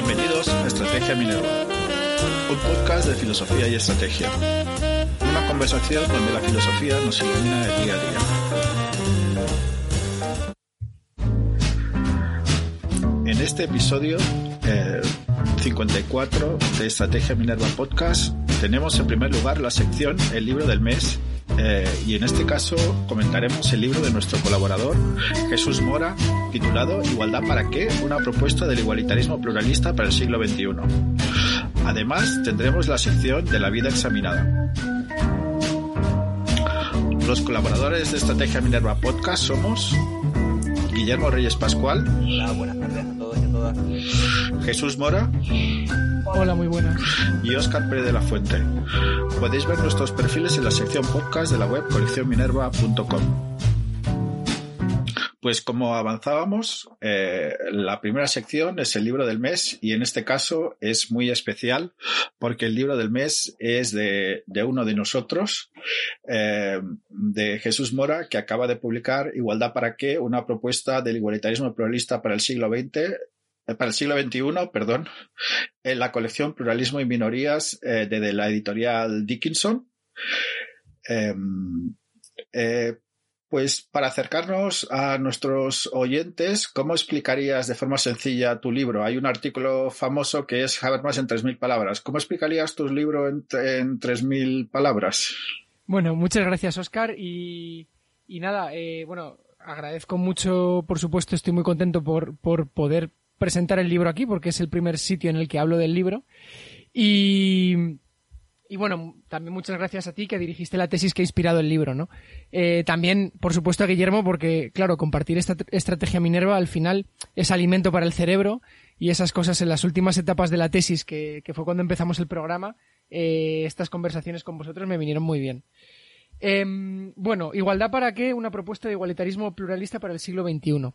Bienvenidos a Estrategia Minerva, un podcast de filosofía y estrategia. Una conversación donde la filosofía nos ilumina el día a día. En este episodio eh, 54 de Estrategia Minerva Podcast tenemos en primer lugar la sección El libro del mes eh, y en este caso comentaremos el libro de nuestro colaborador Jesús Mora titulado Igualdad para qué, una propuesta del igualitarismo pluralista para el siglo XXI. Además tendremos la sección de la vida examinada. Los colaboradores de Estrategia Minerva Podcast somos Guillermo Reyes Pascual. Hola, buenas tardes Jesús Mora. Hola, muy buenas. Y Óscar Pérez de la Fuente. Podéis ver nuestros perfiles en la sección podcast de la web coleccionminerva.com. Pues como avanzábamos, eh, la primera sección es el libro del mes y en este caso es muy especial porque el libro del mes es de, de uno de nosotros, eh, de Jesús Mora, que acaba de publicar Igualdad para qué, una propuesta del igualitarismo pluralista para el siglo XX para el siglo XXI, perdón, en la colección Pluralismo y Minorías eh, de, la editorial Dickinson. Eh, pues para acercarnos a nuestros oyentes, ¿cómo explicarías de forma sencilla tu libro? Hay un artículo famoso que es Habermas en 3.000 palabras. ¿Cómo explicarías tu libro en, en 3.000 palabras? Bueno, muchas gracias, Oscar. Y, y nada, eh, bueno, agradezco mucho, por supuesto, estoy muy contento por, por poder presentar el libro aquí, porque es el primer sitio en el que hablo del libro. Y, y bueno, también muchas gracias a ti que dirigiste la tesis que ha inspirado el libro, ¿no? Eh, también, por supuesto, a Guillermo, porque, claro, compartir esta estrategia Minerva al final es alimento para el cerebro y esas cosas en las últimas etapas de la tesis, que, que fue cuando empezamos el programa, eh, estas conversaciones con vosotros me vinieron muy bien. Eh, bueno, igualdad para qué, una propuesta de igualitarismo pluralista para el siglo XXI.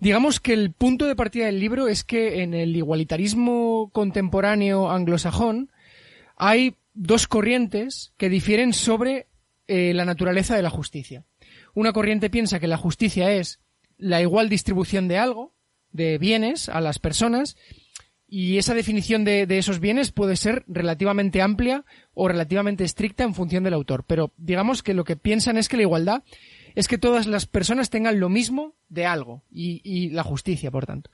Digamos que el punto de partida del libro es que en el igualitarismo contemporáneo anglosajón, hay dos corrientes que difieren sobre eh, la naturaleza de la justicia. Una corriente piensa que la justicia es la igual distribución de algo, de bienes a las personas, y esa definición de, de, esos bienes puede ser relativamente amplia o relativamente estricta en función del autor. Pero digamos que lo que piensan es que la igualdad es que todas las personas tengan lo mismo de algo, y, la justicia, por tanto.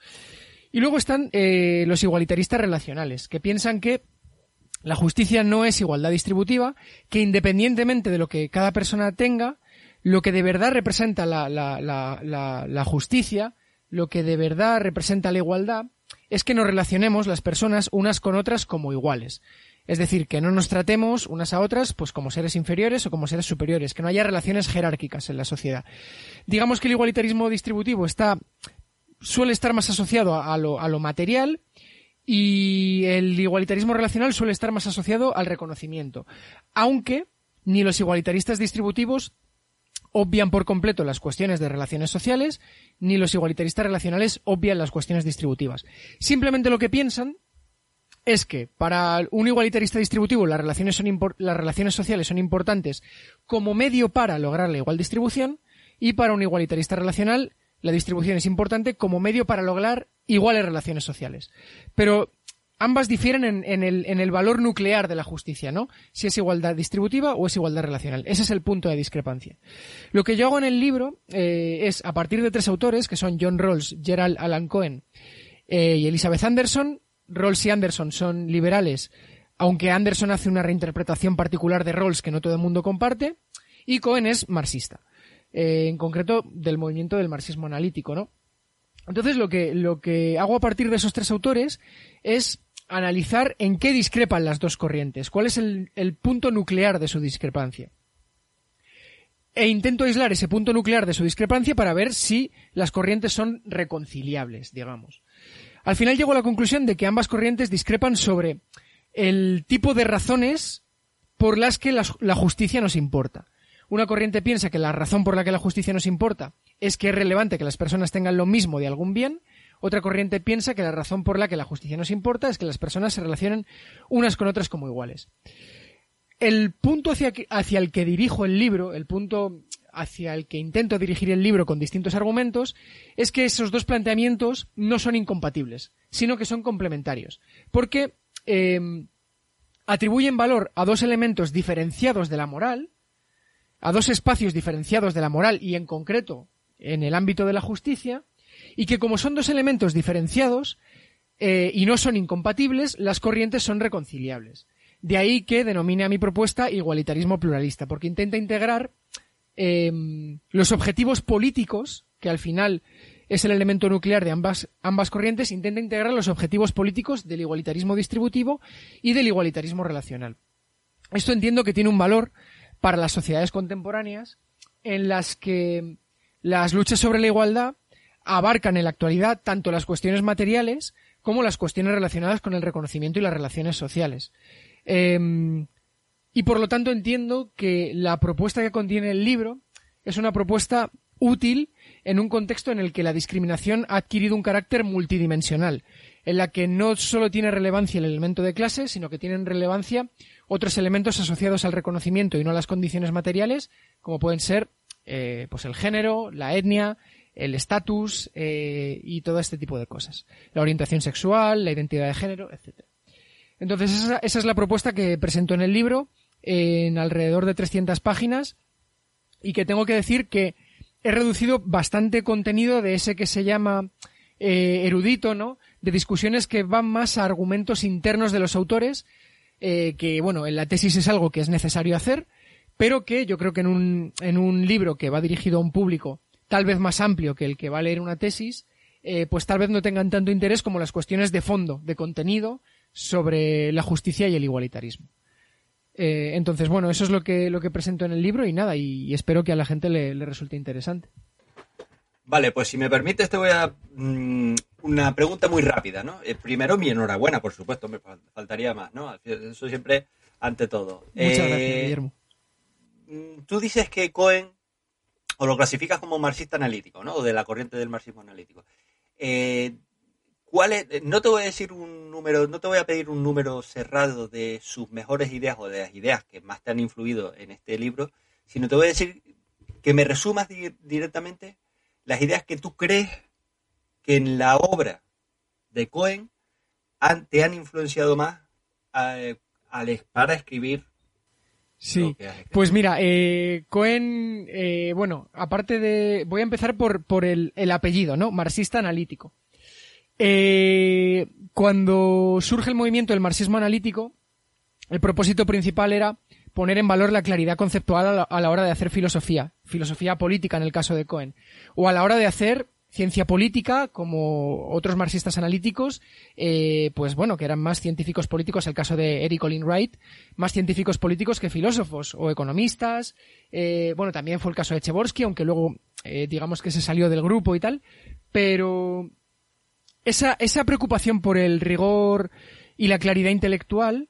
Y luego están eh, los igualitaristas relacionales, que piensan que la justicia no es igualdad distributiva, que independientemente de lo que cada persona tenga, lo que de verdad representa la, justicia, lo que de verdad representa la igualdad, es que nos relacionemos las personas unas con otras como iguales. Es decir, que no nos tratemos unas a otras pues como seres inferiores o como seres superiores, que no haya relaciones jerárquicas en la sociedad. Digamos que el igualitarismo distributivo está suele estar más asociado a, lo, a lo material y el igualitarismo relacional suele estar más asociado al reconocimiento. Aunque ni los igualitaristas distributivos obvian por completo las cuestiones de relaciones sociales, ni los igualitaristas relacionales obvian las cuestiones distributivas. Simplemente lo que piensan es que para un igualitarista distributivo las relaciones, son las relaciones sociales son importantes como medio para lograr la igual distribución y para un igualitarista relacional la distribución es importante como medio para lograr iguales relaciones sociales. Pero ambas difieren en, el, en, el, valor nuclear de la justicia, ¿no? Si es igualdad distributiva o es igualdad relacional. Ese es el punto de discrepancia. Lo que yo hago en el libro eh, es, a partir de tres autores, que son John Rawls, Gerald Alan Cohen eh, y Elizabeth Anderson, Rawls y Anderson son liberales, aunque Anderson hace una reinterpretación particular de Rawls que no todo el mundo comparte, y Cohen es marxista. Eh, en concreto del movimiento del marxismo analítico, ¿no? Entonces lo que, lo que hago a partir de esos tres autores es analizar en qué discrepan las dos corrientes, cuál es el, el punto nuclear de su discrepancia. E intento aislar ese punto nuclear de su discrepancia para ver si las corrientes son reconciliables, digamos. Al final llego a la conclusión de que ambas corrientes discrepan sobre el tipo de razones por las que la, la justicia nos importa. Una corriente piensa que la razón por la que la justicia nos importa es que es relevante que las personas tengan lo mismo de algún bien. Otra corriente piensa que la razón por la que la justicia nos importa es que las personas se relacionen unas con otras como iguales. El punto hacia, hacia el que dirijo el libro, el punto hacia el que intento dirigir el libro con distintos argumentos es que esos dos planteamientos no son incompatibles, sino que son complementarios. Porque em, atribuyen valor a dos elementos diferenciados de la moral, a dos espacios diferenciados de la moral y en concreto en el ámbito de la justicia, y que como son dos elementos diferenciados eh, y no son incompatibles, las corrientes son reconciliables. De ahí que denomine a mi propuesta igualitarismo pluralista, porque intenta integrar em, los objetivos políticos, que al final es el elemento nuclear de ambas, ambas corrientes, intenta integrar los objetivos políticos del igualitarismo distributivo y del igualitarismo relacional. Esto entiendo que tiene un valor para las sociedades contemporáneas en las que las luchas sobre la igualdad abarcan en la actualidad tanto las cuestiones materiales como las cuestiones relacionadas con el reconocimiento y las relaciones sociales. Em, y por lo tanto entiendo que la propuesta que contiene el libro es una propuesta útil en un contexto en el que la discriminación ha adquirido un carácter multidimensional, en la que no solo tiene relevancia el elemento de clase, sino que tienen relevancia otros elementos asociados al reconocimiento y no a las condiciones materiales, como pueden ser eh, pues el género, la etnia, el estatus eh, y todo este tipo de cosas. La orientación sexual, la identidad de género, etc. Entonces esa, esa es la propuesta que presento en el libro, en alrededor de 300 páginas, y que tengo que decir que he reducido bastante contenido de ese que se llama eh, erudito, ¿no? De discusiones que van más a argumentos internos de los autores, eh, que bueno, en la tesis es algo que es necesario hacer, pero que yo creo que en un, en un libro que va dirigido a un público tal vez más amplio que el que va a leer una tesis, eh, pues tal vez no tengan tanto interés como las cuestiones de fondo, de contenido, sobre la justicia y el igualitarismo. Eh, entonces, bueno, eso es lo que, lo que presento en el libro y nada, y, espero que a la gente le, resulte interesante. Vale, pues si me permites te voy a... Mm, una pregunta muy rápida, ¿no? Eh, primero, mi enhorabuena, por supuesto, me faltaría más, ¿no? Eso siempre ante todo. Muchas gracias, Guillermo. Mm, tú dices que Cohen o lo clasificas como marxista analítico, ¿no? O de la corriente del marxismo analítico. Eh, ¿cuál es, no te voy a decir un número, no te voy a pedir un número cerrado de sus mejores ideas o de las ideas que más te han influido en este libro, sino te voy a decir que me resumas directamente las ideas que tú crees que en la obra de Cohen te han influenciado más eh, para escribir Sí, pues mira, eh, Cohen, eh, bueno, aparte de, voy a empezar por, por el, el apellido, ¿no? Marxista analítico. Eh, cuando surge el movimiento del marxismo analítico, el propósito principal era poner en valor la claridad conceptual a la hora de hacer filosofía, filosofía política en el caso de Cohen, o a la hora de hacer ciencia política, como otros marxistas analíticos, eh, pues bueno, que eran más científicos políticos, el caso de Eric Olin Wright, más científicos políticos que filósofos o economistas. Eh, bueno, también fue el caso de Chevorsky, aunque luego digamos que se salió del grupo y tal. Pero esa, esa preocupación por el rigor y la claridad intelectual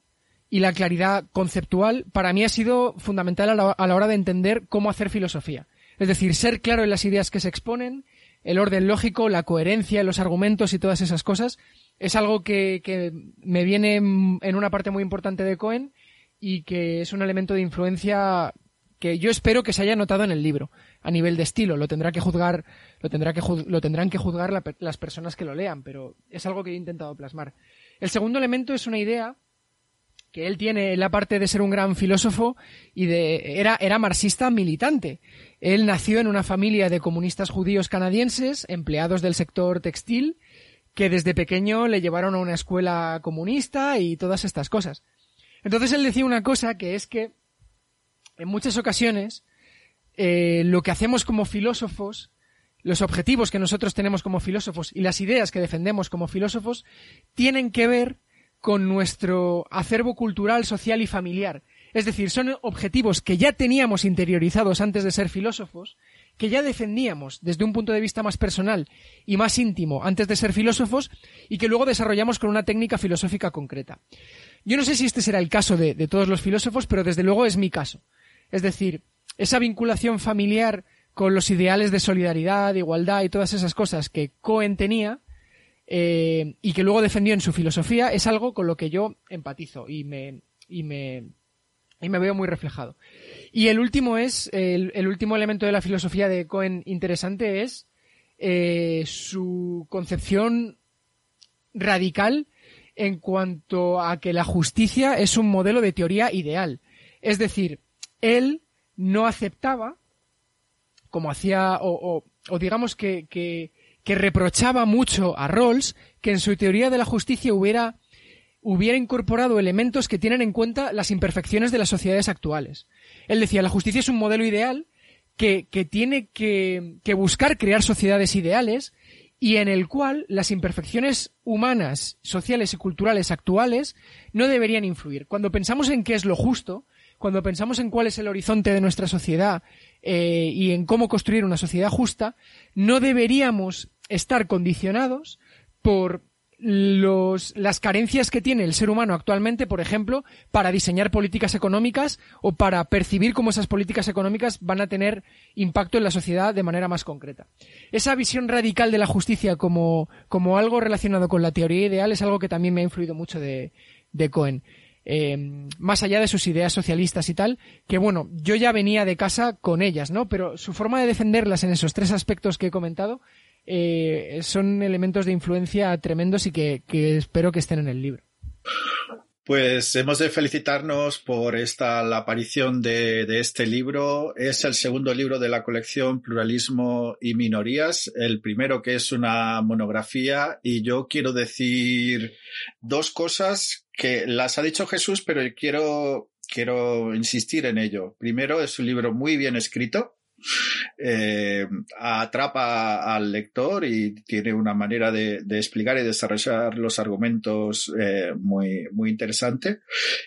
y la claridad conceptual para mí ha sido fundamental a la, a la hora de entender cómo hacer filosofía. Es decir, ser claro en las ideas que se exponen el orden lógico, la coherencia, los argumentos y todas esas cosas, es algo que, que me viene en una parte muy importante de Cohen y que es un elemento de influencia que yo espero que se haya notado en el libro a nivel de estilo. Lo tendrá que juzgar lo tendrá que lo tendrán que juzgar las personas que lo lean pero es algo que he intentado plasmar. El segundo elemento es una idea que él tiene la parte de ser un gran filósofo y de era era marxista militante. Él nació en una familia de comunistas judíos canadienses, empleados del sector textil, que desde pequeño le llevaron a una escuela comunista y todas estas cosas. Entonces él decía una cosa que es que en muchas ocasiones eh, lo que hacemos como filósofos, los objetivos que nosotros tenemos como filósofos y las ideas que defendemos como filósofos tienen que ver con nuestro acervo cultural, social y familiar. Es decir, son objetivos que ya teníamos interiorizados antes de ser filósofos, que ya defendíamos desde un punto de vista más personal y más íntimo antes de ser filósofos y que luego desarrollamos con una técnica filosófica concreta. Yo no sé si este será el caso de, todos los filósofos, pero desde luego es mi caso. Es decir, esa vinculación familiar con los ideales de solidaridad, igualdad y todas esas cosas que Cohen tenía eh, y que luego defendió en su filosofía es algo con lo que yo empatizo y me, y me Y me veo muy reflejado. Y el último es, el, el último elemento de la filosofía de Cohen interesante es eh, su concepción radical en cuanto a que la justicia es un modelo de teoría ideal. Es decir, él no aceptaba, como hacía, o, o, digamos que, que, que reprochaba mucho a Rawls, que en su teoría de la justicia hubiera hubiera incorporado elementos que tienen en cuenta las imperfecciones de las sociedades actuales. Él decía, la justicia es un modelo ideal que, que tiene que, que buscar crear sociedades ideales y en el cual las imperfecciones humanas, sociales y culturales actuales no deberían influir. Cuando pensamos en qué es lo justo, cuando pensamos en cuál es el horizonte de nuestra sociedad eh, y en cómo construir una sociedad justa, no deberíamos estar condicionados por los, las carencias que tiene el ser humano actualmente, por ejemplo, para diseñar políticas económicas o para percibir cómo esas políticas económicas van a tener impacto en la sociedad de manera más concreta. Esa visión radical de la justicia como, algo relacionado con la teoría ideal es algo que también me ha influido mucho de Cohen. Eh, más allá de sus ideas socialistas y tal, que bueno, yo ya venía de casa con ellas, ¿no? Pero su forma de defenderlas en esos tres aspectos que he comentado eh, son elementos de influencia tremendos y que, que espero que estén en el libro. Pues hemos de felicitarnos por esta la aparición de, de, este libro. Es el segundo libro de la colección Pluralismo y Minorías, el primero que es una monografía y yo quiero decir dos cosas que las ha dicho Jesús, pero quiero quiero insistir en ello. Primero, es un libro muy bien escrito eh, atrapa al lector y tiene una manera de, explicar y desarrollar los argumentos eh, muy, muy interesante.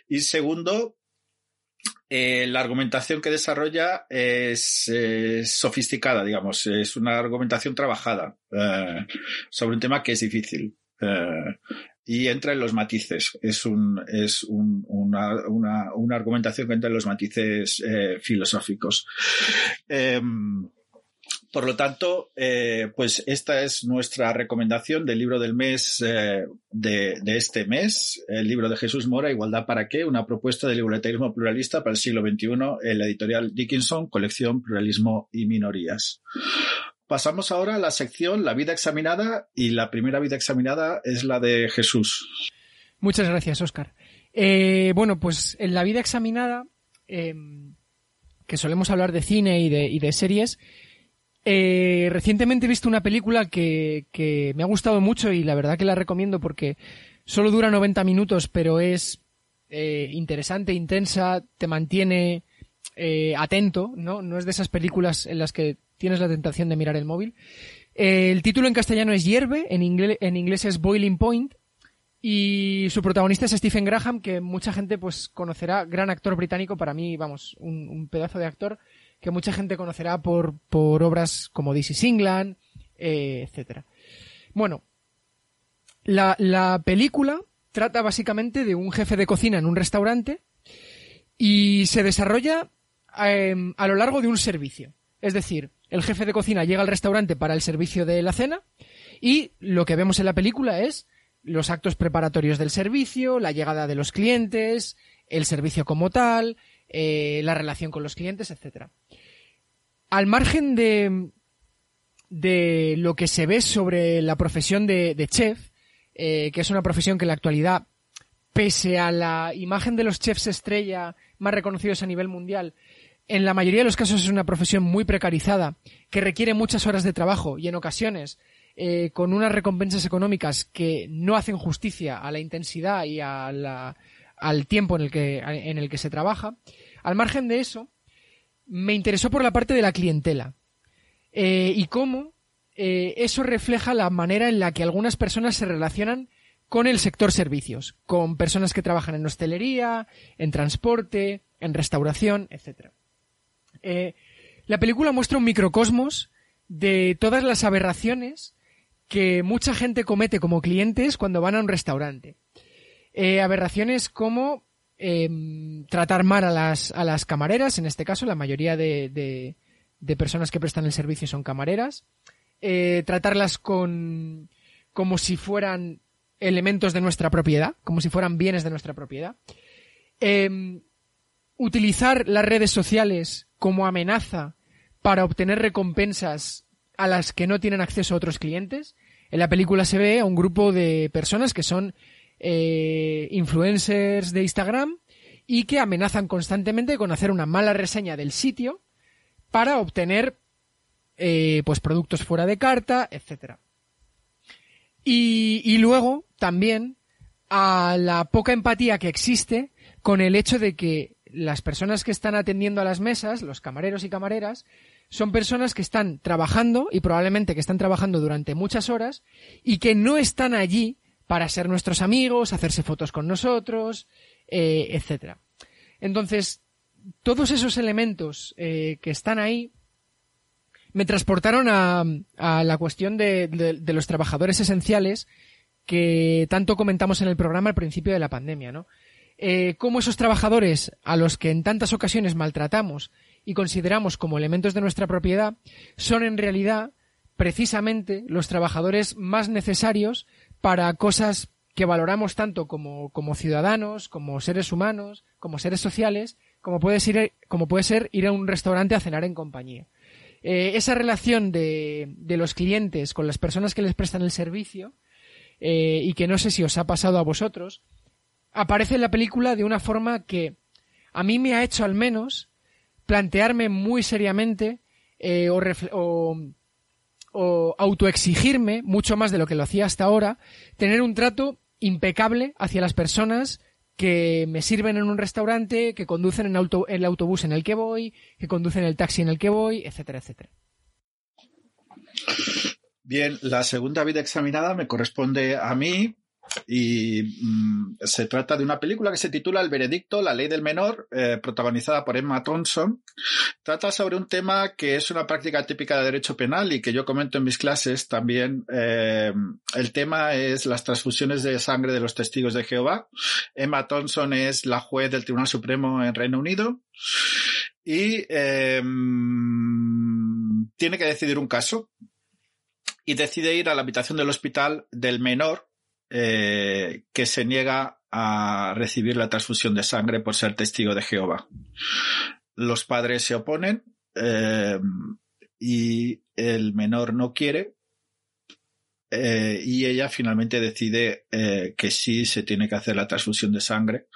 Y segundo, eh, la argumentación que desarrolla es, sofisticada, digamos, es una argumentación trabajada sobre un tema que es difícil. Y entra en los matices. Es, un, es un, una, una, argumentación que entra en los matices eh, filosóficos. Eh, por lo tanto, eh, pues esta es nuestra recomendación del libro del mes eh, de, de, este mes, el libro de Jesús Mora, Igualdad para qué, una propuesta de libertarismo pluralista para el siglo XXI, en la editorial Dickinson, colección Pluralismo y Minorías. Pasamos ahora a la sección La vida examinada y la primera vida examinada es la de Jesús. Muchas gracias, Oscar. Eh, bueno, pues en la vida examinada, eh, que solemos hablar de cine y de, y de series, eh, recientemente he visto una película que, que, me ha gustado mucho y la verdad que la recomiendo porque solo dura 90 minutos, pero es eh, interesante, intensa, te mantiene eh, atento, ¿no? No es de esas películas en las que tienes la tentación de mirar el móvil. Eh, el título en castellano es Hierve, en, inglés, es Boiling Point, y su protagonista es Stephen Graham, que mucha gente pues conocerá, gran actor británico, para mí, vamos, un, pedazo de actor, que mucha gente conocerá por, por obras como This is England, eh, etc. Bueno, la, la película trata básicamente de un jefe de cocina en un restaurante y se desarrolla eh, a lo largo de un servicio. Es decir, el jefe de cocina llega al restaurante para el servicio de la cena y lo que vemos en la película es los actos preparatorios del servicio, la llegada de los clientes, el servicio como tal, eh, la relación con los clientes, etc. Al margen de, de lo que se ve sobre la profesión de, chef, eh, que es una profesión que en la actualidad, pese a la imagen de los chefs estrella más reconocidos a nivel mundial, en la mayoría de los casos es una profesión muy precarizada, que requiere muchas horas de trabajo y en ocasiones eh, con unas recompensas económicas que no hacen justicia a la intensidad y al tiempo en el, que, en el que se trabaja. Al margen de eso, me interesó por la parte de la clientela eh, y cómo eh, eso refleja la manera en la que algunas personas se relacionan con el sector servicios, con personas que trabajan en hostelería, en transporte, en restauración, etcétera. Eh, la película muestra un microcosmos de todas las aberraciones que mucha gente comete como clientes cuando van a un restaurante. Eh, aberraciones como eh, tratar mal a las, a las camareras, en este caso la mayoría de, de, personas que prestan el servicio son camareras, eh, tratarlas con como si fueran elementos de nuestra propiedad, como si fueran bienes de nuestra propiedad. Utilizar las redes sociales como amenaza para obtener recompensas a las que no tienen acceso otros clientes. En la película se ve a un grupo de personas que son eh, influencers de Instagram y que amenazan constantemente con hacer una mala reseña del sitio para obtener eh, pues productos fuera de carta, etcétera. Y, y luego también a la poca empatía que existe con el hecho de que las personas que están atendiendo a las mesas, los camareros y camareras, son personas que están trabajando y probablemente que están trabajando durante muchas horas y que no están allí para ser nuestros amigos, hacerse fotos con nosotros, eh, etcétera. Entonces, todos esos elementos eh, que están ahí me transportaron a, la cuestión de, de, los trabajadores esenciales que tanto comentamos en el programa al principio de la pandemia, ¿no? Eh, cómo esos trabajadores a los que en tantas ocasiones maltratamos y consideramos como elementos de nuestra propiedad son en realidad precisamente los trabajadores más necesarios para cosas que valoramos tanto como, como ciudadanos, como seres humanos, como seres sociales, como puede ser, como puede ser ir a un restaurante a cenar en compañía. Eh, esa relación de, los clientes con las personas que les prestan el servicio, eh, y que no sé si os ha pasado a vosotros, aparece en la película de una forma que a mí me ha hecho al menos plantearme muy seriamente eh, o, o, o autoexigirme mucho más de lo que lo hacía hasta ahora, tener un trato impecable hacia las personas que me sirven en un restaurante, que conducen en auto, el autobús en el que voy, que conducen el taxi en el que voy, etcétera, etcétera. Bien, la segunda vida examinada me corresponde a mí y mmm, se trata de una película que se titula El veredicto, la ley del menor, eh, protagonizada por Emma Thompson. Trata sobre un tema que es una práctica típica de derecho penal y que yo comento en mis clases también. Eh, el tema es las transfusiones de sangre de los testigos de Jehová. Emma Thompson es la juez del Tribunal Supremo en Reino Unido y eh, tiene que decidir un caso y decide ir a la habitación del hospital del menor eh, que se niega a recibir la transfusión de sangre por ser testigo de Jehová. Los padres se oponen eh, y el menor no quiere eh, y ella finalmente decide que sí se tiene que hacer la transfusión de sangre,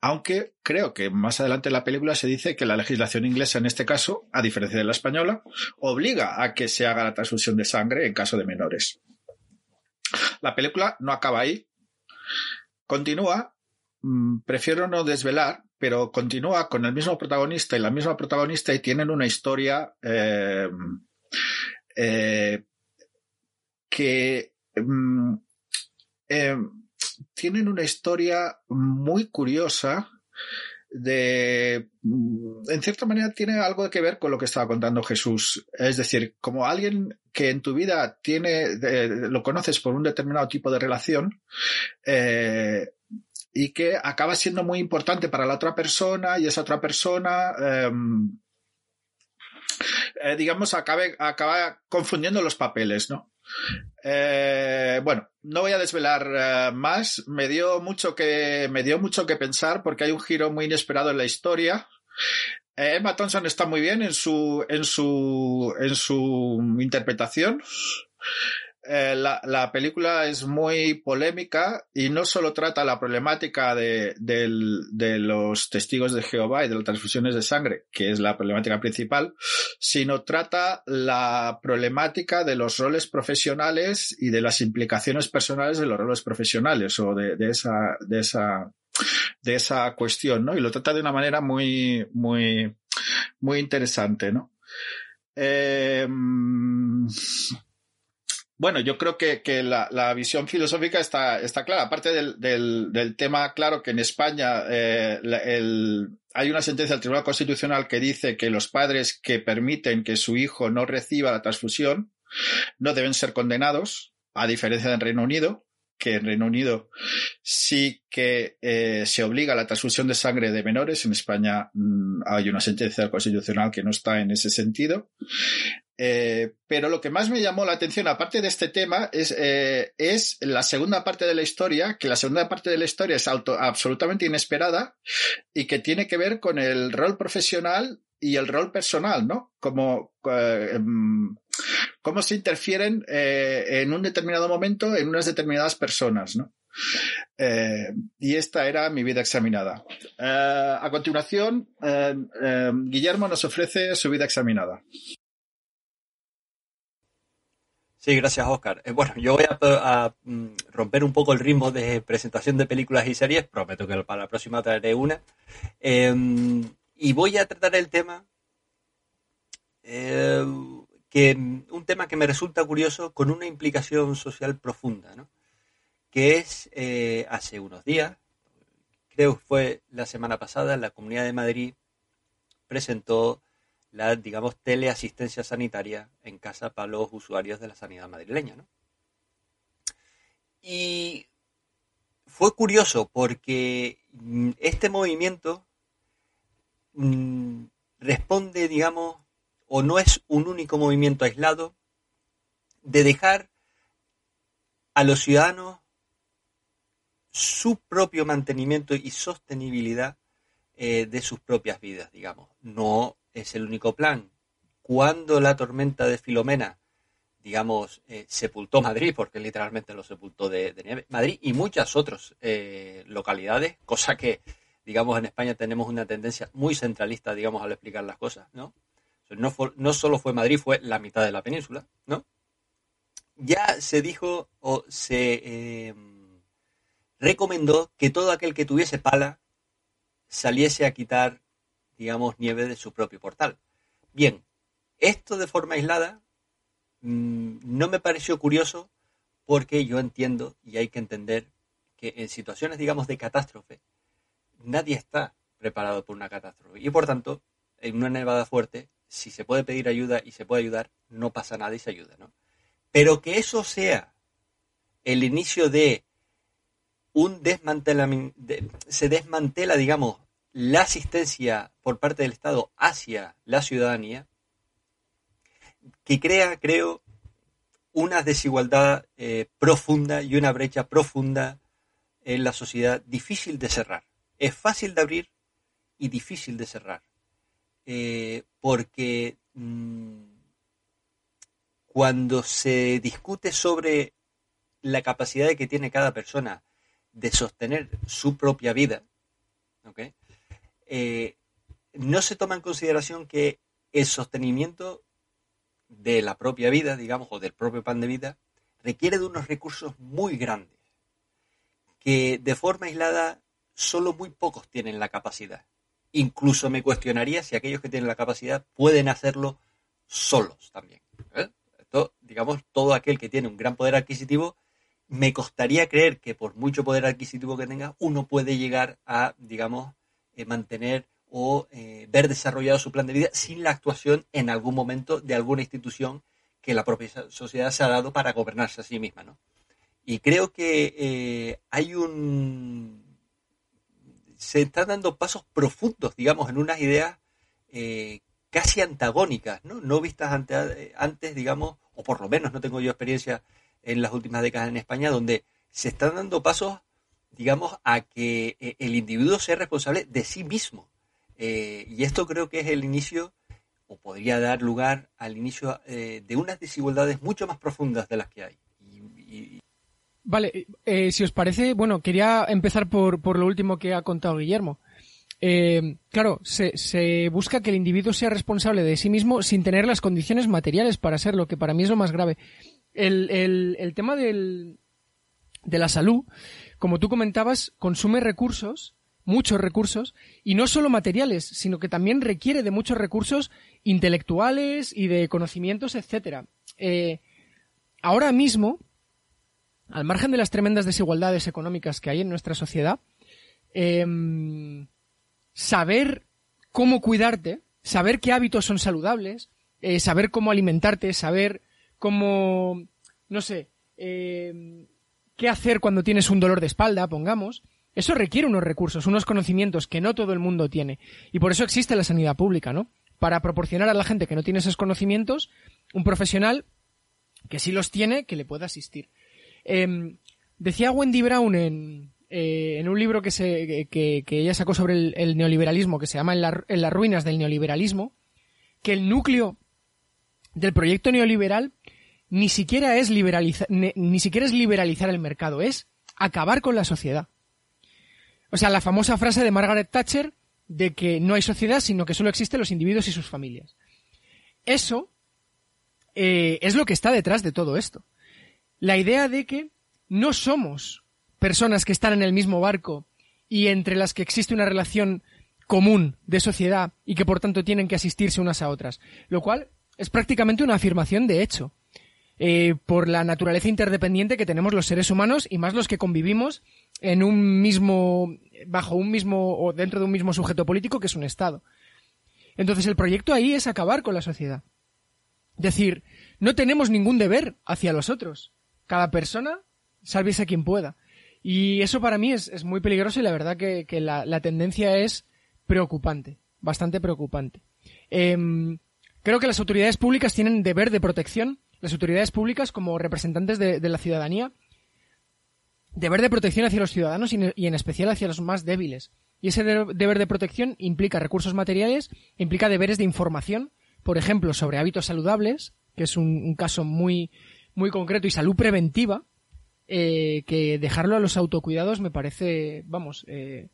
aunque creo que más adelante en la película se dice que la legislación inglesa en este caso, a diferencia de la española, obliga a que se haga la transfusión de sangre en caso de menores. La película no acaba ahí. Continúa. Mm, prefiero no desvelar, pero continúa con el mismo protagonista y la misma protagonista y tienen una historia eh, eh, que mm, eh, tienen una historia muy curiosa de, mm, en cierta manera tiene algo que ver con lo que estaba contando Jesús. Es decir, como alguien que en tu vida tiene, lo conoces por un determinado tipo de relación, eh, y que acaba siendo muy importante para la otra persona y esa otra persona, eh, eh, digamos, acabe, acaba confundiendo los papeles, ¿no? Eh, bueno, no voy a desvelar uh, más. Me dio mucho que me dio mucho que pensar porque hay un giro muy inesperado en la historia. Eh, Emma Thompson está muy bien en su en su en su interpretación. Eh, la, la, película es muy polémica y no solo trata la problemática de, de, de, los testigos de Jehová y de las transfusiones de sangre, que es la problemática principal, sino trata la problemática de los roles profesionales y de las implicaciones personales de los roles profesionales o de, de esa, de esa, de esa cuestión, ¿no? Y lo trata de una manera muy, muy, muy interesante, ¿no? Eh, bueno, yo creo que, que la, la, visión filosófica está, está clara. Aparte del, del, del, tema, claro, que en España eh, el, hay una sentencia del Tribunal Constitucional que dice que los padres que permiten que su hijo no reciba la transfusión no deben ser condenados, a diferencia del Reino Unido, que en Reino Unido sí que eh, se obliga a la transfusión de sangre de menores. En España mmm, hay una sentencia Constitucional que no está en ese sentido. Eh, pero lo que más me llamó la atención, aparte de este tema, es, eh, es la segunda parte de la historia, que la segunda parte de la historia es absolutamente inesperada y que tiene que ver con el rol profesional y el rol personal, ¿no? Como, eh, em, cómo se interfieren en un determinado momento en unas determinadas personas, ¿no? y esta era mi vida examinada. a continuación, Guillermo nos ofrece su vida examinada. Sí, gracias, Oscar. Eh, bueno, yo voy a, mm, romper un poco el ritmo de presentación de películas y series. Prometo que para la próxima traeré una. Em, y voy a tratar el tema, eh, que, un tema que me resulta curioso con una implicación social profunda, ¿no? que es eh, hace unos días, creo que fue la semana pasada, la Comunidad de Madrid presentó la, digamos, teleasistencia sanitaria en casa para los usuarios de la sanidad madrileña. ¿no? Y fue curioso porque mm, este movimiento mm, responde, digamos, o no es un único movimiento aislado de dejar a los ciudadanos su propio mantenimiento y sostenibilidad eh, de sus propias vidas, digamos. No es el único plan. Cuando la tormenta de Filomena, digamos, eh, sepultó Madrid, porque literalmente lo sepultó de, nieve, Madrid y muchas otras eh, localidades, cosa que, digamos, en España tenemos una tendencia muy centralista, digamos, al explicar las cosas, ¿no? No, solo fue Madrid, fue la mitad de la península, ¿no? Ya se dijo o se eh, recomendó que todo aquel que tuviese pala saliese a quitar digamos, nieve de su propio portal. Bien, esto de forma aislada mm, no me pareció curioso porque yo entiendo y hay que entender que en situaciones, digamos, de catástrofe, nadie está preparado por una catástrofe. Y por tanto, en una nevada fuerte, si se puede pedir ayuda y se puede ayudar, no pasa nada y se ayuda, ¿no? Pero que eso sea el inicio de un desmantelamiento, se desmantela, digamos, la asistencia por parte del Estado hacia la ciudadanía, que crea, creo, una desigualdad eh, profunda y una brecha profunda en la sociedad difícil de cerrar. Es fácil de abrir y difícil de cerrar. Eh, porque mm, cuando se discute sobre la capacidad que tiene cada persona de sostener su propia vida, ¿okay? Eh, no se toma en consideración que el sostenimiento de la propia vida, digamos, o del propio pan de vida, requiere de unos recursos muy grandes, que de forma aislada solo muy pocos tienen la capacidad. Incluso me cuestionaría si aquellos que tienen la capacidad pueden hacerlo solos también. ¿eh? digamos, todo aquel que tiene un gran poder adquisitivo, me costaría creer que por mucho poder adquisitivo que tenga, uno puede llegar a, digamos, eh, mantener o eh, ver desarrollado su plan de vida sin la actuación en algún momento de alguna institución que la propia sociedad se ha dado para gobernarse a sí misma. ¿no? Y creo que eh, hay un... se están dando pasos profundos, digamos, en unas ideas casi antagónicas, ¿no? No vistas antes, digamos, o por lo menos no tengo yo experiencia en las últimas décadas en España, donde se están dando pasos digamos, a que eh, el individuo sea responsable de sí mismo. Eh, y esto creo que es el inicio, o podría dar lugar al inicio eh, de unas desigualdades mucho más profundas de las que hay. Vale, si os parece, bueno, quería empezar por, por lo último que ha contado Guillermo. claro, se, busca que el individuo sea responsable de sí mismo sin tener las condiciones materiales para ser lo que para mí es lo más grave. El, el, el tema del, de la salud como tú comentabas, consume recursos, muchos recursos, y no solo materiales, sino que también requiere de muchos recursos intelectuales y de conocimientos, etcétera. Eh, ahora mismo, al margen de las tremendas desigualdades económicas que hay en nuestra sociedad, em, saber cómo cuidarte, saber qué hábitos son saludables, eh, saber cómo alimentarte, saber cómo, no sé, eh, qué hacer cuando tienes un dolor de espalda, pongamos, eso requiere unos recursos, unos conocimientos que no todo el mundo tiene. Y por eso existe la sanidad pública, ¿no? Para proporcionar a la gente que no tiene esos conocimientos un profesional que sí los tiene, que le pueda asistir. Em, decía Wendy Brown en, eh, en un libro que, se, que, ella sacó sobre el, neoliberalismo, que se llama en, las ruinas del neoliberalismo, que el núcleo del proyecto neoliberal ni siquiera es liberalizar, ni, siquiera es liberalizar el mercado, es acabar con la sociedad. O sea, la famosa frase de Margaret Thatcher de que no hay sociedad, sino que solo existen los individuos y sus familias. Eso eh, es lo que está detrás de todo esto. La idea de que no somos personas que están en el mismo barco y entre las que existe una relación común de sociedad y que por tanto tienen que asistirse unas a otras, lo cual es prácticamente una afirmación de hecho. Eh, por la naturaleza interdependiente que tenemos los seres humanos y más los que convivimos en un mismo, bajo un mismo o dentro de un mismo sujeto político que es un Estado. Entonces el proyecto ahí es acabar con la sociedad. Decir, no tenemos ningún deber hacia los otros. Cada persona, sálvese quien pueda. Y eso para mí es, muy peligroso y la verdad que, la, tendencia es preocupante, bastante preocupante. Em, creo que las autoridades públicas tienen deber de protección las autoridades públicas como representantes de, la ciudadanía deber de protección hacia los ciudadanos y en especial hacia los más débiles. Y ese deber de protección implica recursos materiales, implica deberes de información, por ejemplo, sobre hábitos saludables, que es un, caso muy, muy concreto, y salud preventiva, eh, que dejarlo a los autocuidados me parece, vamos, eh,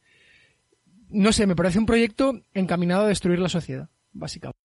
no sé, me parece un proyecto encaminado a destruir la sociedad, básicamente.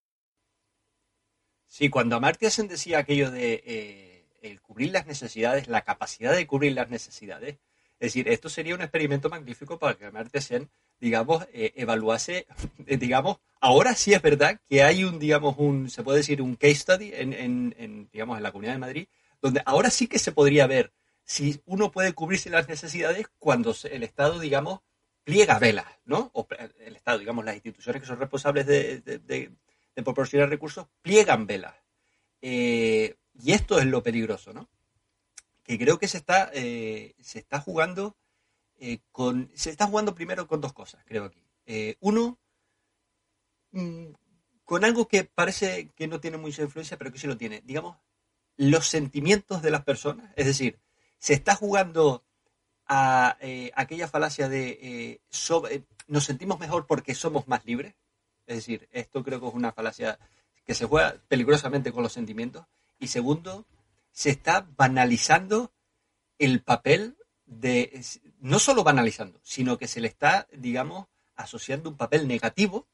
Sí, cuando Amartya decía aquello de eh, el cubrir las necesidades, la capacidad de cubrir las necesidades, es decir, esto sería un experimento magnífico para que Amartya Sen, digamos, eh, evaluase, digamos, ahora sí es verdad que hay un, digamos, un, se puede decir, un case study en, en, digamos, en la Comunidad de Madrid, donde ahora sí que se podría ver si uno puede cubrirse las necesidades cuando el Estado, digamos, pliega velas, ¿no? O el Estado, digamos, las instituciones que son responsables de proporcionar recursos pliegan velas. Eh, y esto es lo peligroso, ¿no? Que creo que se está, eh, se está jugando eh, con. Se está jugando primero con dos cosas, creo aquí. uno, mm, con algo que parece que no tiene mucha influencia, pero que sí lo tiene. Digamos, los sentimientos de las personas. Es decir, se está jugando a aquella falacia de nos sentimos mejor porque somos más libres. Es decir, esto creo que es una falacia que se juega peligrosamente con los sentimientos. Y segundo, se está banalizando el papel de, no solo banalizando, sino que se le está, digamos, asociando un papel negativo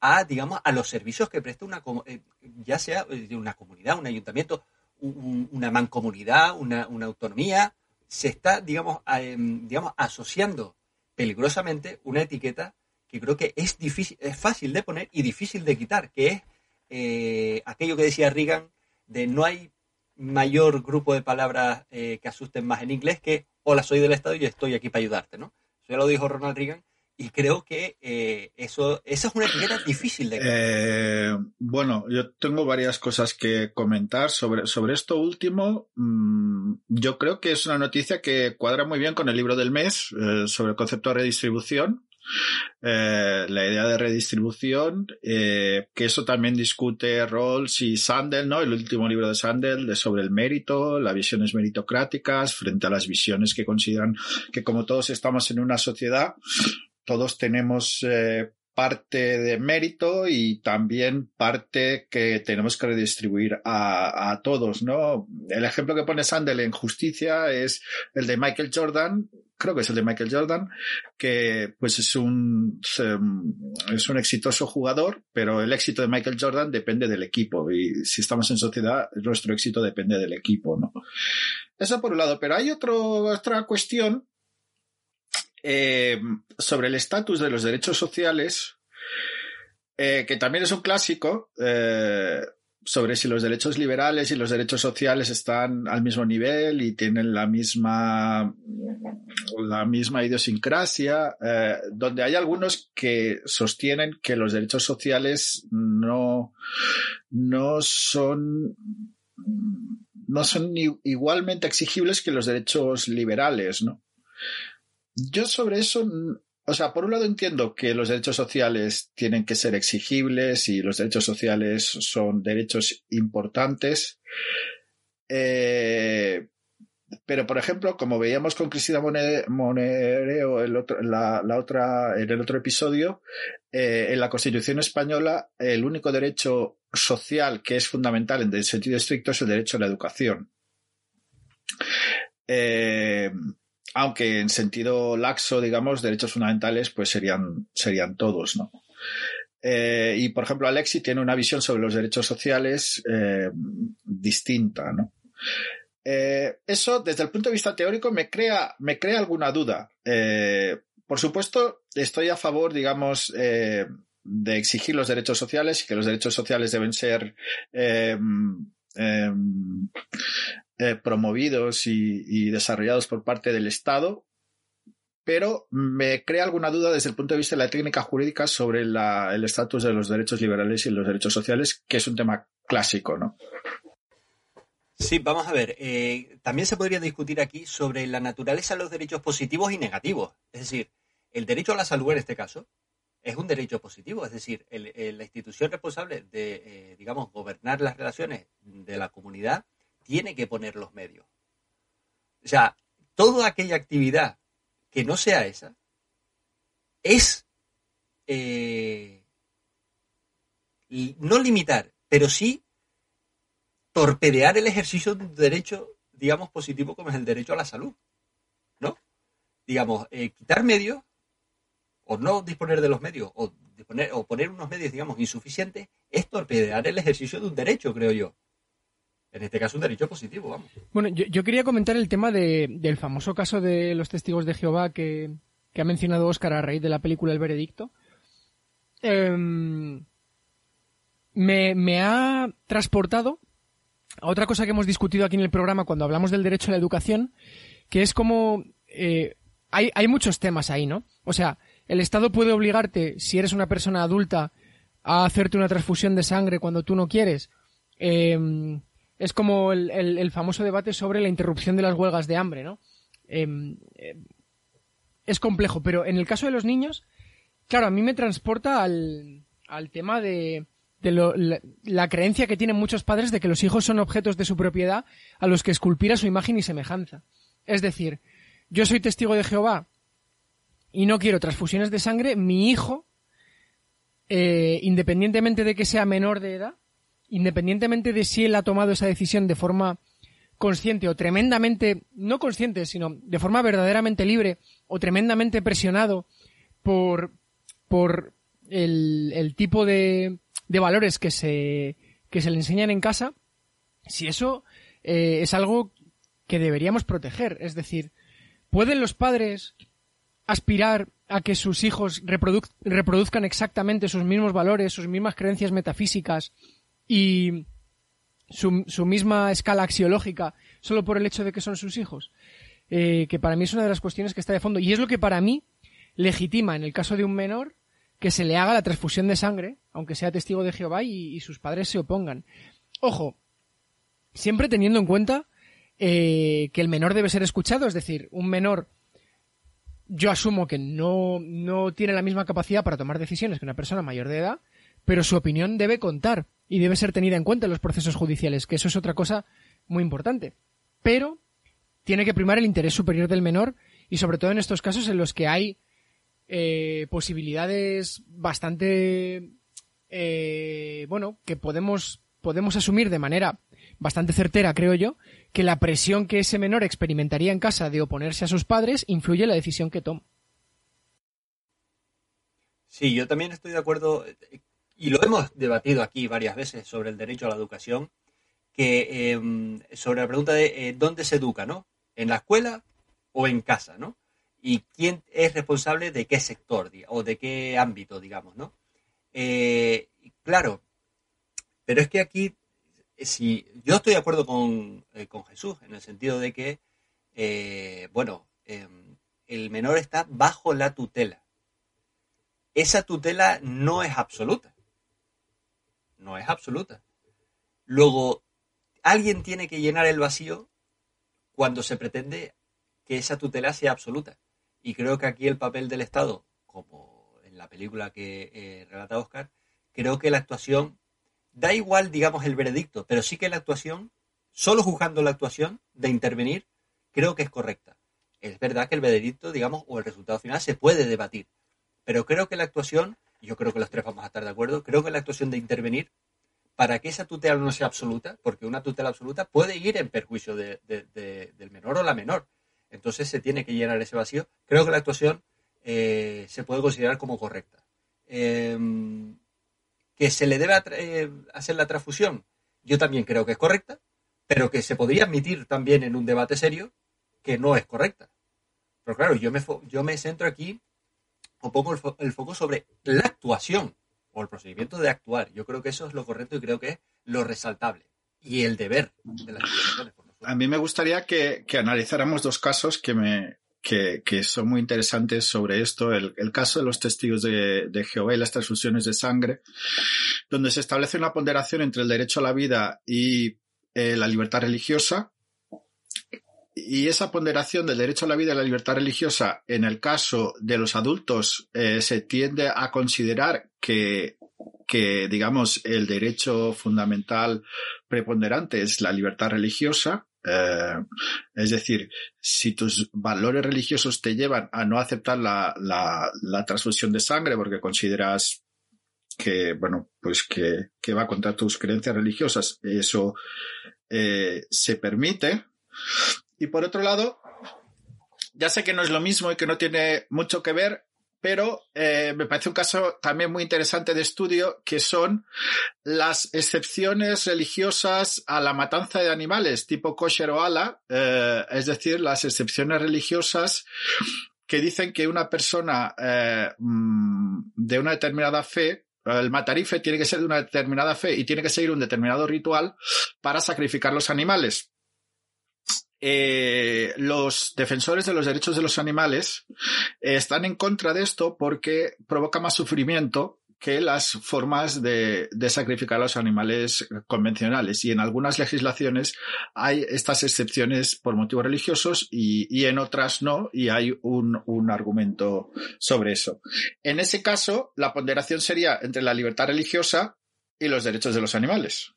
a, digamos, a los servicios que presta una, eh, ya sea una comunidad, un ayuntamiento, una mancomunidad, una, una autonomía, se está, digamos, em, digamos, asociando peligrosamente una etiqueta que creo que es difícil, es fácil de poner y difícil de quitar, que es eh, aquello que decía Reagan de no hay mayor grupo de palabras eh, que asusten más en inglés que hola soy del Estado y estoy aquí para ayudarte, ¿no? Eso ya lo dijo Ronald Reagan y creo que eh, eso es una etiqueta difícil de bueno, yo tengo varias cosas que comentar sobre, sobre esto último. Mm, yo creo que es una noticia que cuadra muy bien con el libro del mes sobre el concepto de redistribución eh, la idea de redistribución, eh, que eso también discute Rawls y Sandel, ¿no? El último libro de Sandel de sobre el mérito, las visiones meritocráticas frente a las visiones que consideran que como todos estamos en una sociedad, todos tenemos eh, parte de mérito y también parte que tenemos que redistribuir a, todos, ¿no? El ejemplo que pone Sandel en Justicia es el de Michael Jordan, creo que es el de Michael Jordan, que pues es un, es un exitoso jugador, pero el éxito de Michael Jordan depende del equipo y si estamos en sociedad, nuestro éxito depende del equipo, ¿no? Eso por un lado, pero hay otro, otra cuestión eh, sobre el estatus de los derechos sociales, eh, que también es un clásico, eh, sobre si los derechos liberales y los derechos sociales están al mismo nivel y tienen la misma, la misma idiosincrasia, donde hay algunos que sostienen que los derechos sociales no, no son no son igualmente exigibles que los derechos liberales, ¿no? Yo sobre eso o sea, por un lado entiendo que los derechos sociales tienen que ser exigibles y los derechos sociales son derechos importantes. Eh, pero, por ejemplo, como veíamos con Cristina Monereo la, otra, en el otro episodio, eh, en la Constitución española el único derecho social que es fundamental en el sentido estricto es el derecho a la educación. Eh, aunque en sentido laxo, digamos, derechos fundamentales, pues serían, serían todos, ¿no? Eh, y, por ejemplo, Alexi tiene una visión sobre los derechos sociales eh, distinta, ¿no? Eh, eso, desde el punto de vista teórico, me crea, me crea alguna duda. por supuesto, estoy a favor, digamos, de exigir los derechos sociales y que los derechos sociales deben ser promovidos y, desarrollados por parte del Estado, pero me crea alguna duda desde el punto de vista de la técnica jurídica sobre el estatus de los derechos liberales y los derechos sociales, que es un tema clásico, ¿no? Sí, vamos a ver. Eh, también se podría discutir aquí sobre la naturaleza de los derechos positivos y negativos. Es decir, el derecho a la salud en este caso es un derecho positivo. Es decir, la institución responsable de, eh, digamos, gobernar las relaciones de la comunidad tiene que poner los medios. O sea, toda aquella actividad que no sea esa es eh, no limitar, pero sí torpedear el ejercicio de un derecho, digamos, positivo como es el derecho a la salud. ¿No? Digamos, eh, quitar medios o no disponer de los medios o, disponer, o poner unos medios, digamos, insuficientes es torpedear el ejercicio de un derecho, creo yo. En este caso, un derecho positivo, vamos. Bueno, yo, quería comentar el tema del famoso caso de los testigos de Jehová que, ha mencionado Oscar a raíz de la película El Veredicto. Em, me, ha transportado a otra cosa que hemos discutido aquí en el programa cuando hablamos del derecho a la educación, que es como... Eh, hay, hay muchos temas ahí, ¿no? O sea, el Estado puede obligarte, si eres una persona adulta, a hacerte una transfusión de sangre cuando tú no quieres. Eh, es como el, famoso debate sobre la interrupción de las huelgas de hambre, ¿no? Em, em, es complejo, pero en el caso de los niños, claro, a mí me transporta al, tema de, la, creencia que tienen muchos padres de que los hijos son objetos de su propiedad a los que esculpir a su imagen y semejanza. Es decir, yo soy testigo de Jehová y no quiero transfusiones de sangre, mi hijo, eh, independientemente de que sea menor de edad, independientemente de si él ha tomado esa decisión de forma consciente o tremendamente, no consciente, sino de forma verdaderamente libre o tremendamente presionado por, por el, tipo de, de, valores que se, que se le enseñan en casa, si eso eh, es algo que deberíamos proteger. Es decir, ¿pueden los padres aspirar a que sus hijos reproduzcan exactamente sus mismos valores, sus mismas creencias metafísicas y su, su, misma escala axiológica solo por el hecho de que son sus hijos. Eh, que para mí es una de las cuestiones que está de fondo y es lo que para mí legitima en el caso de un menor que se le haga la transfusión de sangre, aunque sea testigo de Jehová y, sus padres se opongan. Ojo, siempre teniendo en cuenta eh, que el menor debe ser escuchado, es decir, un menor yo asumo que no, no tiene la misma capacidad para tomar decisiones que una persona mayor de edad, pero su opinión debe contar y debe ser tenida en cuenta en los procesos judiciales, que eso es otra cosa muy importante. Pero tiene que primar el interés superior del menor y sobre todo en estos casos en los que hay eh, posibilidades bastante eh, bueno que podemos podemos asumir de manera bastante certera creo yo que la presión que ese menor experimentaría en casa de oponerse a sus padres influye en la decisión que toma Sí, yo también estoy de acuerdo y lo hemos debatido aquí varias veces sobre el derecho a la educación, que em, sobre la pregunta de eh, dónde se educa, ¿no? ¿En la escuela o en casa, ¿no? Y quién es responsable de qué sector o de qué ámbito, digamos, ¿no? Eh, claro, pero es que aquí, si yo estoy de acuerdo con, eh, con Jesús, en el sentido de que, bueno, em, el menor está bajo la tutela. Esa tutela no es absoluta no es absoluta. Luego, alguien tiene que llenar el vacío cuando se pretende que esa tutela sea absoluta. Y creo que aquí el papel del Estado, como en la película que eh, relata Oscar, creo que la actuación, da igual, digamos, el veredicto, pero sí que la actuación, solo juzgando la actuación de intervenir, creo que es correcta. Es verdad que el veredicto, digamos, o el resultado final se puede debatir, pero creo que la actuación, yo creo que los tres vamos a estar de acuerdo, creo que la actuación de intervenir, para que esa tutela no sea absoluta, porque una tutela absoluta puede ir en perjuicio del menor o la menor. Entonces se tiene que llenar ese vacío. Creo que la actuación eh, se puede considerar como correcta. Em, que se le debe eh, hacer la transfusión, yo también creo que es correcta, pero que se podría admitir también en un debate serio que no es correcta. Pero claro, yo me, yo me centro aquí o pongo el, foco sobre la actuación o el procedimiento de actuar. Yo creo que eso es lo correcto y creo que es lo resaltable y el deber de las instituciones. A mí me gustaría que, analizáramos dos casos que me, que, son muy interesantes sobre esto. El, caso de los testigos de, Jehová y las transfusiones de sangre, donde se establece una ponderación entre el derecho a la vida y eh, la libertad religiosa, y esa ponderación del derecho a la vida y la libertad religiosa en el caso de los adultos eh, se tiende a considerar que, que, digamos, el derecho fundamental preponderante es la libertad religiosa. Eh, es decir, si tus valores religiosos te llevan a no aceptar la, la, transfusión de sangre porque consideras que, bueno, pues que, que va contra tus creencias religiosas, eso eh, se permite. Y por otro lado, ya sé que no es lo mismo y que no tiene mucho que ver, pero eh, me parece un caso también muy interesante de estudio que son las excepciones religiosas a la matanza de animales tipo kosher o ala, eh, es decir, las excepciones religiosas que dicen que una persona eh, mm, de una determinada fe el matarife tiene que ser de una determinada fe y tiene que seguir un determinado ritual para sacrificar los animales. Eh, los defensores de los derechos de los animales eh, están en contra de esto porque provoca más sufrimiento que las formas de, sacrificar a los animales convencionales. Y en algunas legislaciones hay estas excepciones por motivos religiosos y, en otras no, y hay un, un, argumento sobre eso. En ese caso, la ponderación sería entre la libertad religiosa y los derechos de los animales.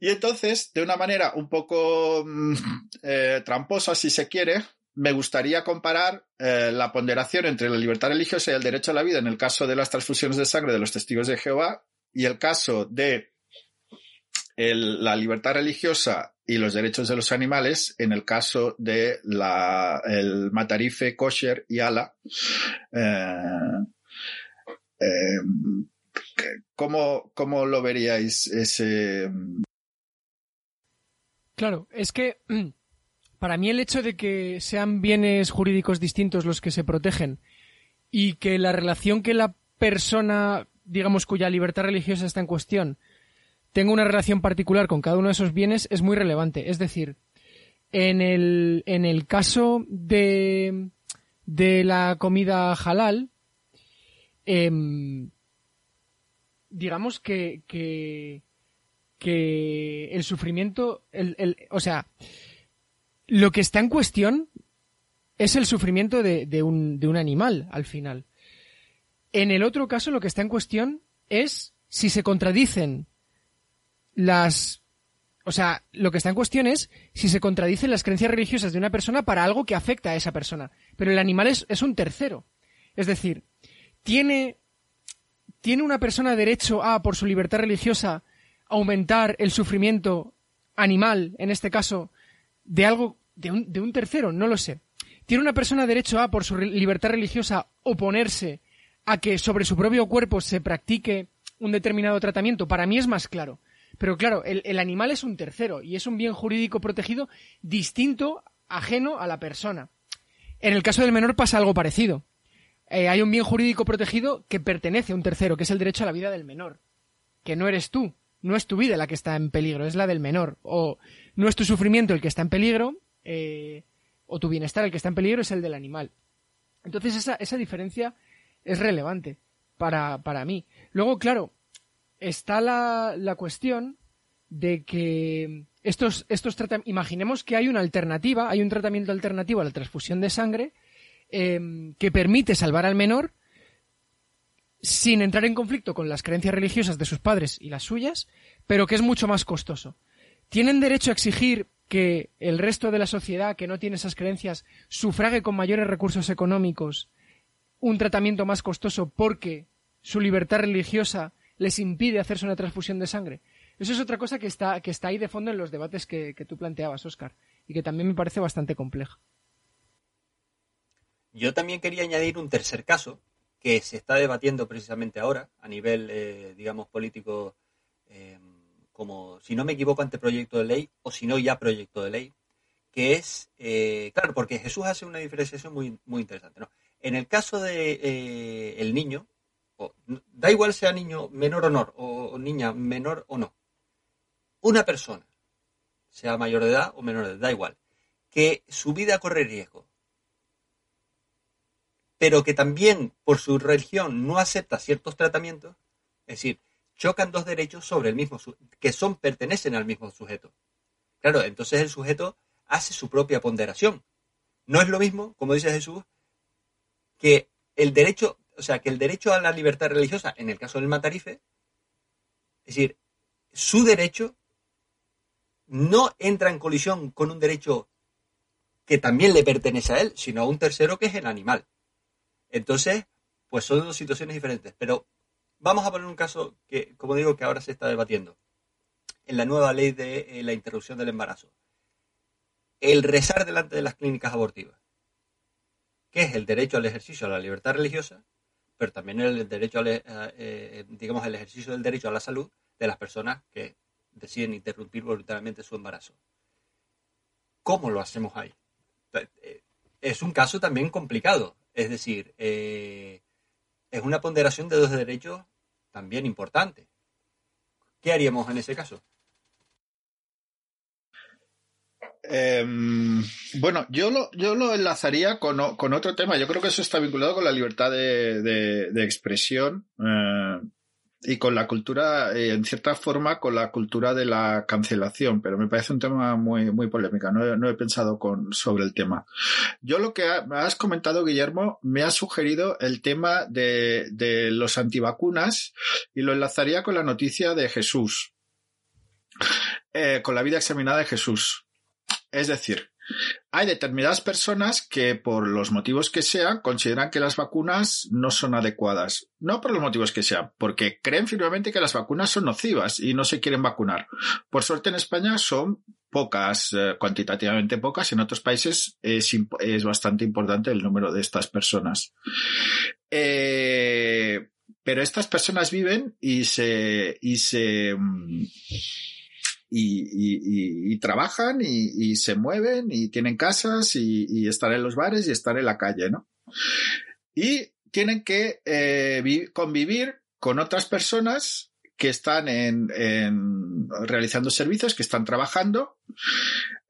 Y entonces, de una manera un poco mm, eh, tramposa, si se quiere, me gustaría comparar eh, la ponderación entre la libertad religiosa y el derecho a la vida en el caso de las transfusiones de sangre de los testigos de Jehová y el caso de la libertad religiosa y los derechos de los animales en el caso de la, el matarife, kosher y ala. Eh, ¿cómo, ¿Cómo lo veríais ese, Claro, es que para mí el hecho de que sean bienes jurídicos distintos los que se protegen y que la relación que la persona, digamos, cuya libertad religiosa está en cuestión, tenga una relación particular con cada uno de esos bienes es muy relevante. Es decir, en el, en el caso de, de la comida halal, em, digamos que, que que el sufrimiento, el, el, o sea, lo que está en cuestión es el sufrimiento de, de, un, de un animal al final. En el otro caso, lo que está en cuestión es si se contradicen las o sea, lo que está en cuestión es si se contradicen las creencias religiosas de una persona para algo que afecta a esa persona. Pero el animal es, es un tercero. Es decir, ¿tiene, ¿tiene una persona derecho a, por su libertad religiosa, aumentar el sufrimiento animal, en este caso, de algo, de un, de un tercero, no lo sé. ¿Tiene una persona derecho a, por su libertad religiosa, oponerse a que sobre su propio cuerpo se practique un determinado tratamiento? Para mí es más claro. Pero claro, el, animal es un tercero y es un bien jurídico protegido distinto, ajeno a la persona. En el caso del menor pasa algo parecido. Eh, hay un bien jurídico protegido que pertenece a un tercero, que es el derecho a la vida del menor, que no eres tú, no es tu vida la que está en peligro, es la del menor. O no es tu sufrimiento el que está en peligro, eh, o tu bienestar el que está en peligro es el del animal. Entonces esa, esa diferencia es relevante para, para mí. Luego, claro, está la, la cuestión de que estos, estos imaginemos que hay una alternativa, hay un tratamiento alternativo a la transfusión de sangre em, que permite salvar al menor sin entrar en conflicto con las creencias religiosas de sus padres y las suyas, pero que es mucho más costoso. Tienen derecho a exigir que el resto de la sociedad que no tiene esas creencias sufrague con mayores recursos económicos un tratamiento más costoso porque su libertad religiosa les impide hacerse una transfusión de sangre. Eso es otra cosa que está, que está ahí de fondo en los debates que, que tú planteabas, Oscar, y que también me parece bastante compleja. Yo también quería añadir un tercer caso que se está debatiendo precisamente ahora a nivel, eh, digamos, político, eh, como, si no me equivoco, ante proyecto de ley o si no ya proyecto de ley, que es, eh, claro, porque Jesús hace una diferenciación muy, muy interesante. ¿no? En el caso de el niño, da igual sea niño menor o no, o niña menor o no, una persona, sea mayor de edad o menor de edad, da igual, que su vida corre riesgo, pero que también por su religión no acepta ciertos tratamientos, es decir, chocan dos derechos sobre el mismo que son pertenecen al mismo sujeto. Claro, entonces el sujeto hace su propia ponderación. No es lo mismo, como dice Jesús, que el derecho, o sea, que el derecho a la libertad religiosa, en el caso del matarife, es decir, su derecho no entra en colisión con un derecho que también le pertenece a él, sino a un tercero que es el animal. Entonces, pues son dos situaciones diferentes. Pero vamos a poner un caso que, como digo, que ahora se está debatiendo. En la nueva ley de eh, la interrupción del embarazo. El rezar delante de las clínicas abortivas. Que es el derecho al ejercicio a la libertad religiosa, pero también el derecho al, eh, eh, digamos, el ejercicio del derecho a la salud de las personas que deciden interrumpir voluntariamente su embarazo. ¿Cómo lo hacemos ahí? Eh, es un caso también complicado. Es decir, eh, es una ponderación de dos derechos también importante. ¿Qué haríamos en ese caso? Em, bueno, yo lo, yo lo enlazaría con, otro tema. Yo creo que eso está vinculado con la libertad de, expresión. Eh, y con la cultura, eh, en cierta forma, con la cultura de la cancelación, pero me parece un tema muy, muy polémica. No no he pensado con, sobre el tema. Yo lo que has comentado, Guillermo, me ha sugerido el tema de, de los antivacunas y lo enlazaría con la noticia de Jesús, eh, con la vida examinada de Jesús. Es decir, hay determinadas personas que, por los motivos que sean, consideran que las vacunas no son adecuadas. No por los motivos que sean, porque creen firmemente que las vacunas son nocivas y no se quieren vacunar. Por suerte en España son pocas, eh, cuantitativamente pocas. En otros países es, bastante importante el número de estas personas. Eh, pero estas personas viven y se, y se, mm, y, trabajan y, se mueven y tienen casas y, están en los bares y están en la calle, ¿no? Y tienen que eh, convivir con otras personas que están en, realizando servicios, que están trabajando.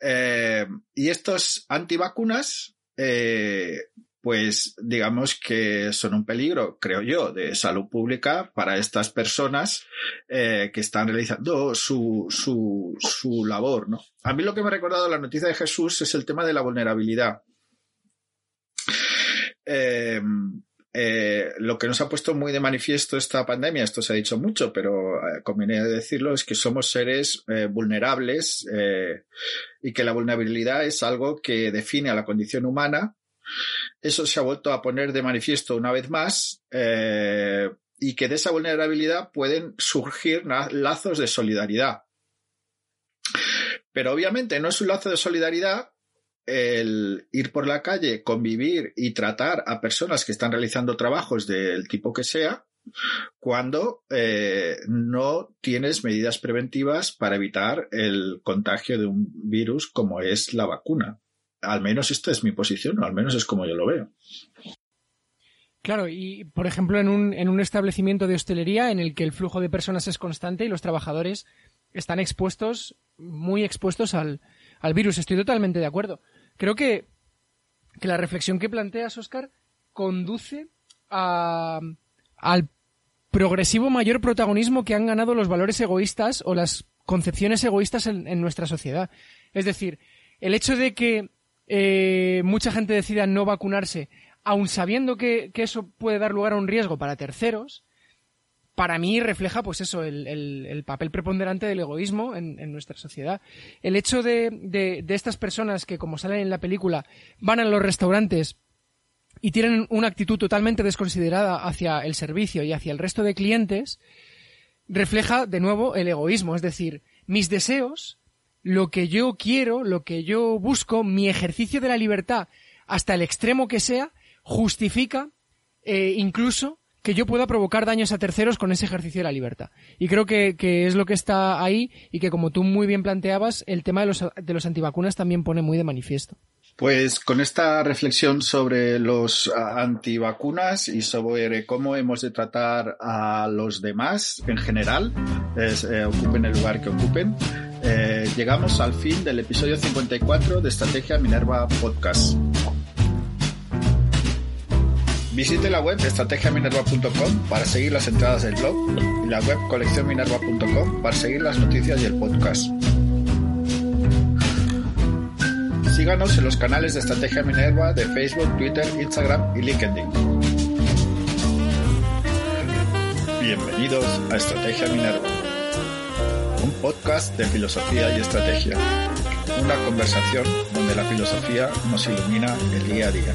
Eh, y estos antivacunas eh, pues digamos que son un peligro, creo yo, de salud pública para estas personas eh, que están realizando su, su, su labor. ¿no? A mí lo que me ha recordado la noticia de Jesús es el tema de la vulnerabilidad. Eh, eh, lo que nos ha puesto muy de manifiesto esta pandemia, esto se ha dicho mucho, pero conviene decirlo, es que somos seres vulnerables y que la vulnerabilidad es algo que define a la condición humana eso se ha vuelto a poner de manifiesto una vez más eh, y que de esa vulnerabilidad pueden surgir lazos de solidaridad. Pero obviamente no es un lazo de solidaridad el ir por la calle, convivir y tratar a personas que están realizando trabajos del tipo que sea, cuando eh, no tienes medidas preventivas para evitar el contagio de un virus como es la vacuna. Al menos esta es mi posición, o al menos es como yo lo veo. Claro, y por ejemplo, en un, en un establecimiento de hostelería en el que el flujo de personas es constante y los trabajadores están expuestos, muy expuestos al, al virus. Estoy totalmente de acuerdo. Creo que, que la reflexión que planteas, Oscar, conduce a, al progresivo mayor protagonismo que han ganado los valores egoístas o las concepciones egoístas en, en nuestra sociedad. Es decir, el hecho de que eh, mucha gente decida no vacunarse aun sabiendo que, eso puede dar lugar a un riesgo para terceros, para mí refleja, pues eso, el, papel preponderante del egoísmo en, nuestra sociedad. El hecho de, de, estas personas que, como salen en la película, van a los restaurantes y tienen una actitud totalmente desconsiderada hacia el servicio y hacia el resto de clientes, refleja de nuevo el egoísmo, es decir, mis deseos, lo que yo quiero, lo que yo busco, mi ejercicio de la libertad, hasta el extremo que sea, justifica eh, incluso que yo pueda provocar daños a terceros con ese ejercicio de la libertad. Y creo que, es lo que está ahí y que, como tú muy bien planteabas, el tema de los, de los antivacunas también pone muy de manifiesto. Pues con esta reflexión sobre los antivacunas y sobre cómo hemos de tratar a los demás en general, eh, ocupen el lugar que ocupen, eh, llegamos al fin del episodio 54 de Estrategia Minerva Podcast. Visite la web estrategiaminerva.com para seguir las entradas del blog y la web coleccionminerva.com para seguir las noticias y el podcast. Síganos en los canales de Estrategia Minerva de Facebook, Twitter, Instagram y LinkedIn. Bienvenidos a Estrategia Minerva, un podcast de filosofía y estrategia. Una conversación donde la filosofía nos ilumina el día a día.